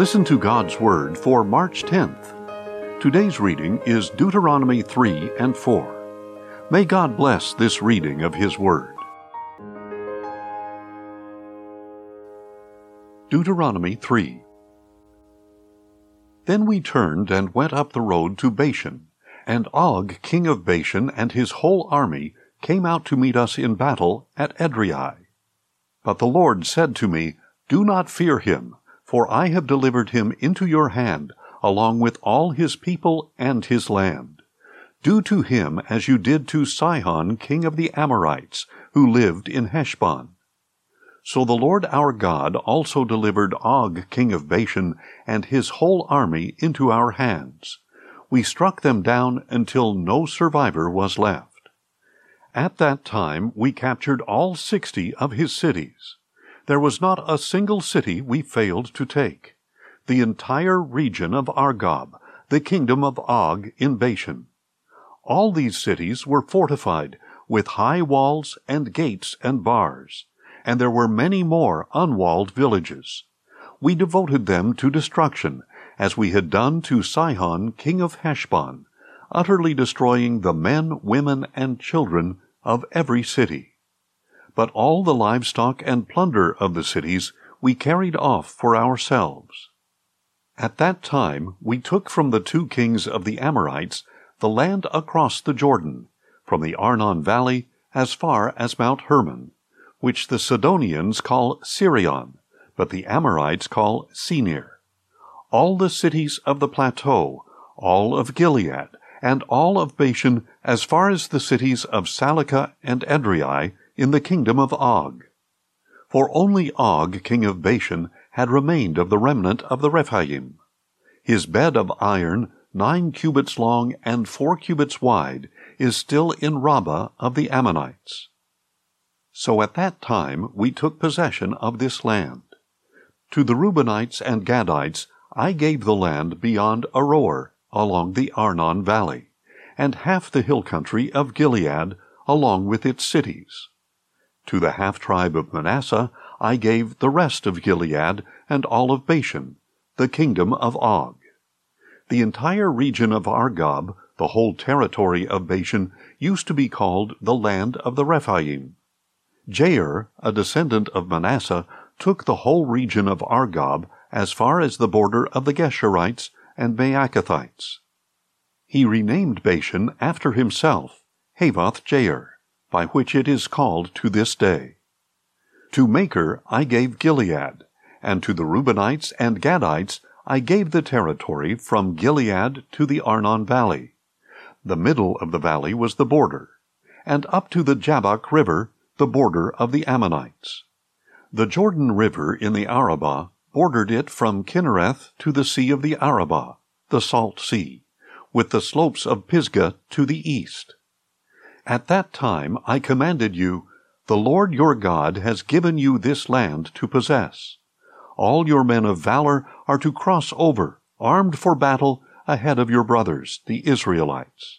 Listen to God's Word for March 10th. Today's reading is Deuteronomy 3 and 4. May God bless this reading of His Word. Deuteronomy 3 Then we turned and went up the road to Bashan, and Og, king of Bashan, and his whole army came out to meet us in battle at Edrei. But the Lord said to me, Do not fear him for I have delivered him into your hand, along with all his people and his land. Do to him as you did to Sihon king of the Amorites, who lived in Heshbon. So the Lord our God also delivered Og king of Bashan and his whole army into our hands. We struck them down until no survivor was left. At that time we captured all sixty of his cities. There was not a single city we failed to take. The entire region of Argob, the kingdom of Og in Bashan. All these cities were fortified with high walls and gates and bars, and there were many more unwalled villages. We devoted them to destruction, as we had done to Sihon, king of Heshbon, utterly destroying the men, women, and children of every city but all the livestock and plunder of the cities we carried off for ourselves. At that time we took from the two kings of the Amorites the land across the Jordan, from the Arnon valley as far as Mount Hermon, which the Sidonians call Sirion, but the Amorites call Senir. All the cities of the plateau, all of Gilead, and all of Bashan as far as the cities of Salecah and Edrei in the kingdom of Og. For only Og, king of Bashan, had remained of the remnant of the Rephaim. His bed of iron, nine cubits long and four cubits wide, is still in Rabbah of the Ammonites. So at that time we took possession of this land. To the Reubenites and Gadites I gave the land beyond Aroer, along the Arnon valley, and half the hill country of Gilead, along with its cities. To the half tribe of Manasseh I gave the rest of Gilead and all of Bashan, the kingdom of Og. The entire region of Argob, the whole territory of Bashan, used to be called the land of the Rephaim. Jair, a descendant of Manasseh, took the whole region of Argob as far as the border of the Geshurites and Maacathites. He renamed Bashan after himself, Havoth Jair by which it is called to this day. To Machir I gave Gilead, and to the Reubenites and Gadites I gave the territory from Gilead to the Arnon valley. The middle of the valley was the border, and up to the Jabbok river, the border of the Ammonites. The Jordan river in the Arabah bordered it from Kinnereth to the sea of the Arabah, the salt sea, with the slopes of Pisgah to the east. At that time I commanded you, The Lord your God has given you this land to possess. All your men of valor are to cross over, armed for battle, ahead of your brothers, the Israelites.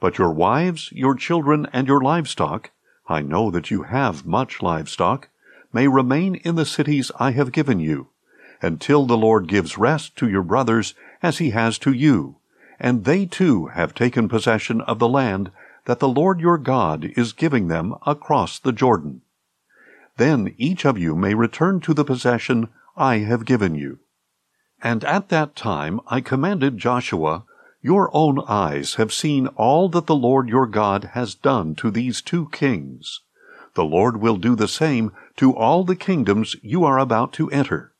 But your wives, your children, and your livestock, I know that you have much livestock, may remain in the cities I have given you, until the Lord gives rest to your brothers as he has to you, and they too have taken possession of the land that the Lord your God is giving them across the Jordan. Then each of you may return to the possession I have given you. And at that time I commanded Joshua, Your own eyes have seen all that the Lord your God has done to these two kings. The Lord will do the same to all the kingdoms you are about to enter.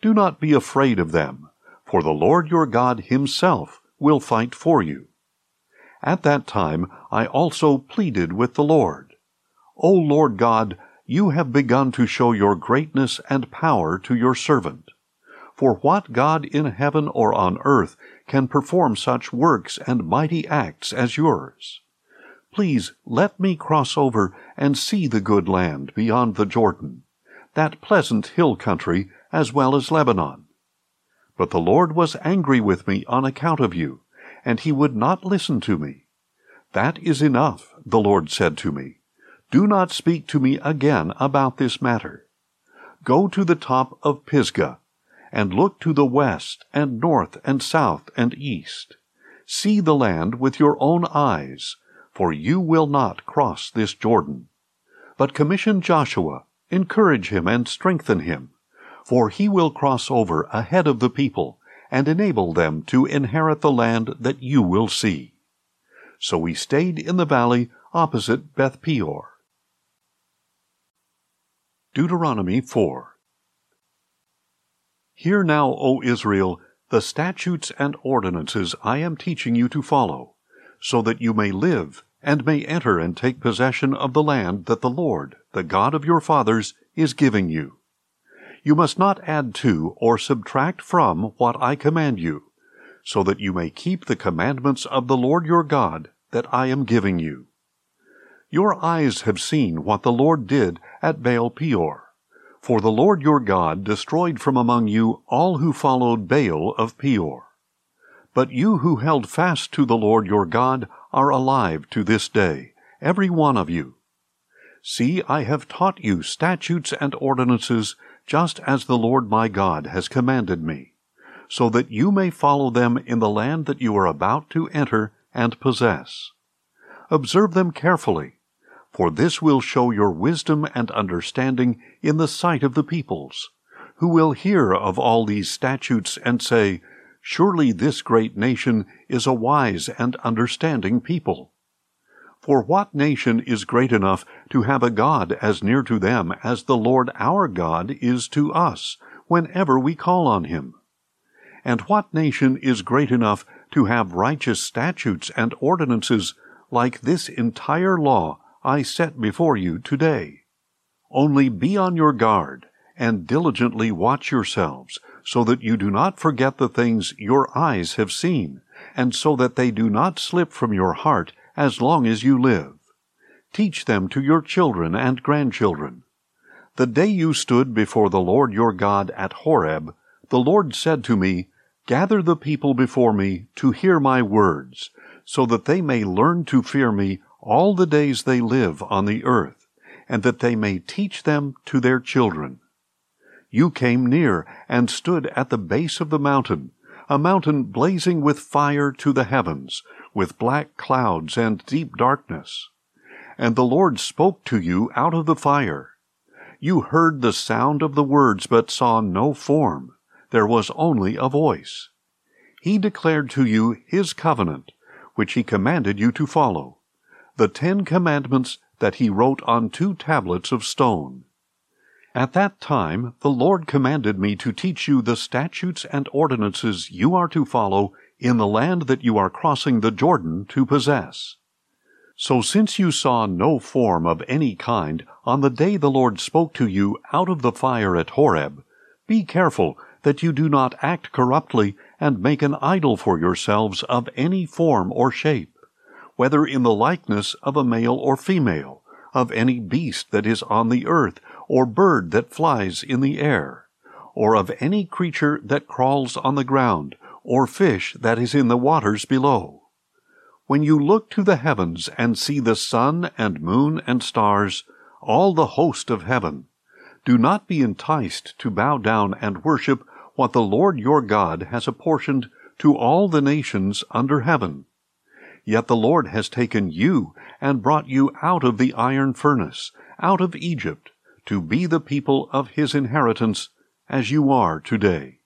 Do not be afraid of them, for the Lord your God himself will fight for you. At that time I also pleaded with the Lord. O Lord God, you have begun to show your greatness and power to your servant. For what God in heaven or on earth can perform such works and mighty acts as yours? Please let me cross over and see the good land beyond the Jordan, that pleasant hill country as well as Lebanon. But the Lord was angry with me on account of you and he would not listen to me. That is enough, the Lord said to me. Do not speak to me again about this matter. Go to the top of Pisgah, and look to the west, and north, and south, and east. See the land with your own eyes, for you will not cross this Jordan. But commission Joshua, encourage him, and strengthen him, for he will cross over ahead of the people, and enable them to inherit the land that you will see. So we stayed in the valley opposite Beth Peor. Deuteronomy 4 Hear now, O Israel, the statutes and ordinances I am teaching you to follow, so that you may live, and may enter and take possession of the land that the Lord, the God of your fathers, is giving you. You must not add to or subtract from what I command you, so that you may keep the commandments of the Lord your God that I am giving you. Your eyes have seen what the Lord did at Baal Peor. For the Lord your God destroyed from among you all who followed Baal of Peor. But you who held fast to the Lord your God are alive to this day, every one of you. See, I have taught you statutes and ordinances, just as the Lord my God has commanded me, so that you may follow them in the land that you are about to enter and possess. Observe them carefully, for this will show your wisdom and understanding in the sight of the peoples, who will hear of all these statutes and say, Surely this great nation is a wise and understanding people. For what nation is great enough to have a God as near to them as the Lord our God is to us, whenever we call on him? And what nation is great enough to have righteous statutes and ordinances like this entire law I set before you today? Only be on your guard, and diligently watch yourselves, so that you do not forget the things your eyes have seen, and so that they do not slip from your heart as long as you live. Teach them to your children and grandchildren. The day you stood before the Lord your God at Horeb, the Lord said to me, Gather the people before me to hear my words, so that they may learn to fear me all the days they live on the earth, and that they may teach them to their children. You came near and stood at the base of the mountain, a mountain blazing with fire to the heavens, with black clouds and deep darkness. And the Lord spoke to you out of the fire. You heard the sound of the words, but saw no form. There was only a voice. He declared to you his covenant, which he commanded you to follow, the Ten Commandments that he wrote on two tablets of stone. At that time the Lord commanded me to teach you the statutes and ordinances you are to follow in the land that you are crossing the Jordan to possess. So since you saw no form of any kind on the day the Lord spoke to you out of the fire at Horeb, be careful that you do not act corruptly and make an idol for yourselves of any form or shape, whether in the likeness of a male or female, of any beast that is on the earth, or bird that flies in the air, or of any creature that crawls on the ground, or fish that is in the waters below. When you look to the heavens and see the sun and moon and stars, all the host of heaven, do not be enticed to bow down and worship what the Lord your God has apportioned to all the nations under heaven. Yet the Lord has taken you and brought you out of the iron furnace, out of Egypt, to be the people of his inheritance, as you are today.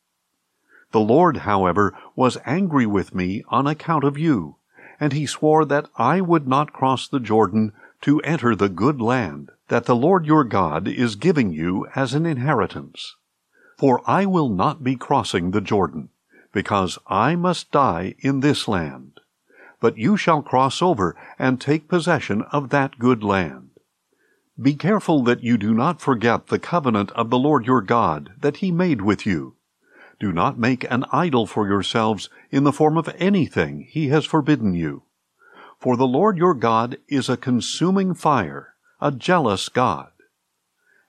The Lord, however, was angry with me on account of you, and he swore that I would not cross the Jordan to enter the good land that the Lord your God is giving you as an inheritance. For I will not be crossing the Jordan, because I must die in this land. But you shall cross over and take possession of that good land. Be careful that you do not forget the covenant of the Lord your God that he made with you do not make an idol for yourselves in the form of anything he has forbidden you. For the Lord your God is a consuming fire, a jealous God.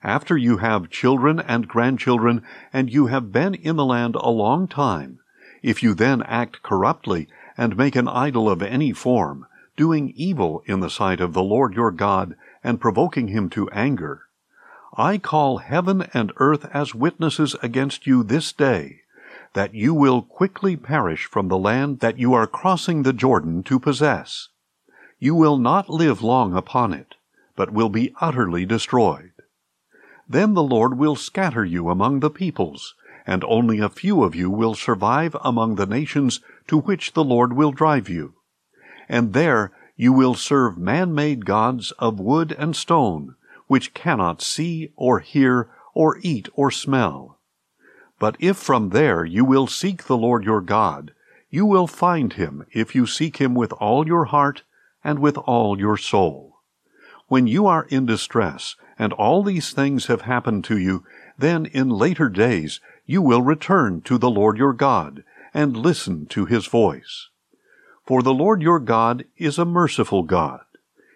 After you have children and grandchildren, and you have been in the land a long time, if you then act corruptly and make an idol of any form, doing evil in the sight of the Lord your God and provoking him to anger, I call heaven and earth as witnesses against you this day, that you will quickly perish from the land that you are crossing the Jordan to possess. You will not live long upon it, but will be utterly destroyed. Then the Lord will scatter you among the peoples, and only a few of you will survive among the nations to which the Lord will drive you. And there you will serve man-made gods of wood and stone, which cannot see or hear or eat or smell. But if from there you will seek the Lord your God, you will find him if you seek him with all your heart and with all your soul. When you are in distress, and all these things have happened to you, then in later days you will return to the Lord your God, and listen to his voice. For the Lord your God is a merciful God.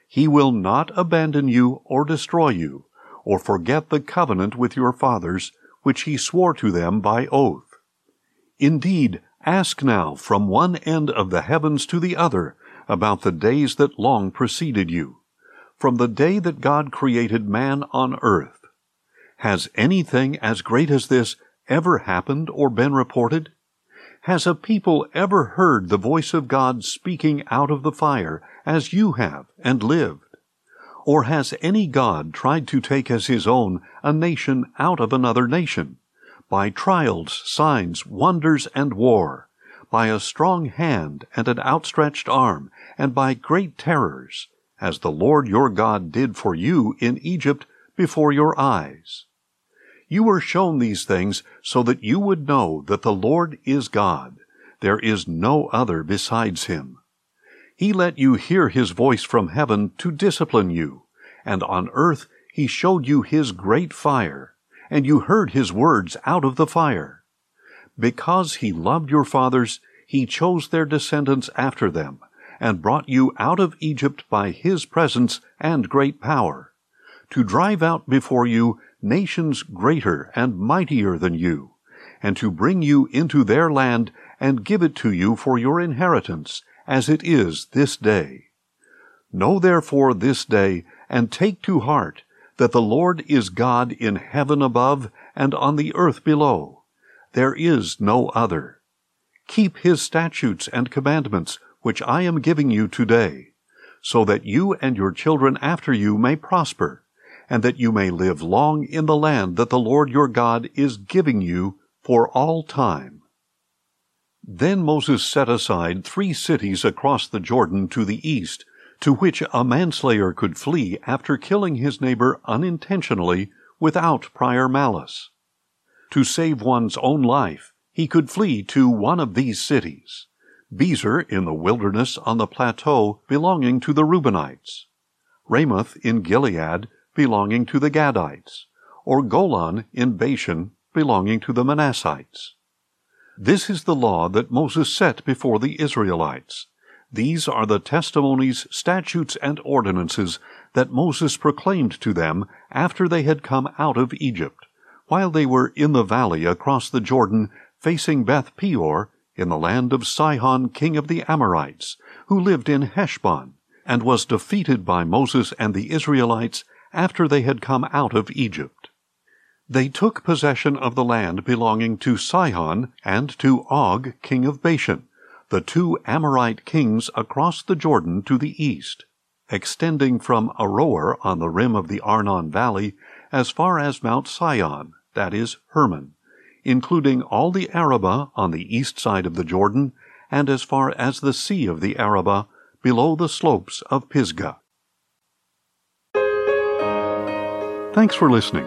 He will not abandon you or destroy you, or forget the covenant with your fathers, which he swore to them by oath. Indeed, ask now from one end of the heavens to the other about the days that long preceded you, from the day that God created man on earth. Has anything as great as this ever happened or been reported? Has a people ever heard the voice of God speaking out of the fire, as you have, and lived? Or has any God tried to take as his own a nation out of another nation? By trials, signs, wonders, and war, by a strong hand and an outstretched arm, and by great terrors, as the Lord your God did for you in Egypt before your eyes. You were shown these things so that you would know that the Lord is God. There is no other besides him. He let you hear his voice from heaven to discipline you, and on earth he showed you his great fire, and you heard his words out of the fire. Because he loved your fathers, he chose their descendants after them, and brought you out of Egypt by his presence and great power, to drive out before you nations greater and mightier than you, and to bring you into their land and give it to you for your inheritance, as it is this day. Know therefore this day, and take to heart, that the Lord is God in heaven above and on the earth below. There is no other. Keep his statutes and commandments, which I am giving you today, so that you and your children after you may prosper and that you may live long in the land that the Lord your God is giving you for all time. Then Moses set aside three cities across the Jordan to the east, to which a manslayer could flee after killing his neighbor unintentionally without prior malice. To save one's own life, he could flee to one of these cities. Bezer in the wilderness on the plateau belonging to the Reubenites, Ramoth in Gilead belonging to the Gadites, or Golan in Bashan belonging to the Manassites. This is the law that Moses set before the Israelites. These are the testimonies, statutes, and ordinances that Moses proclaimed to them after they had come out of Egypt, while they were in the valley across the Jordan, facing Beth Peor, in the land of Sihon king of the Amorites, who lived in Heshbon, and was defeated by Moses and the Israelites after they had come out of Egypt. They took possession of the land belonging to Sihon and to Og, king of Bashan, the two Amorite kings across the Jordan to the east, extending from Aroer on the rim of the Arnon Valley as far as Mount Sion, that is, Hermon, including all the Arabah on the east side of the Jordan, and as far as the sea of the Arabah below the slopes of Pisgah. Thanks for listening,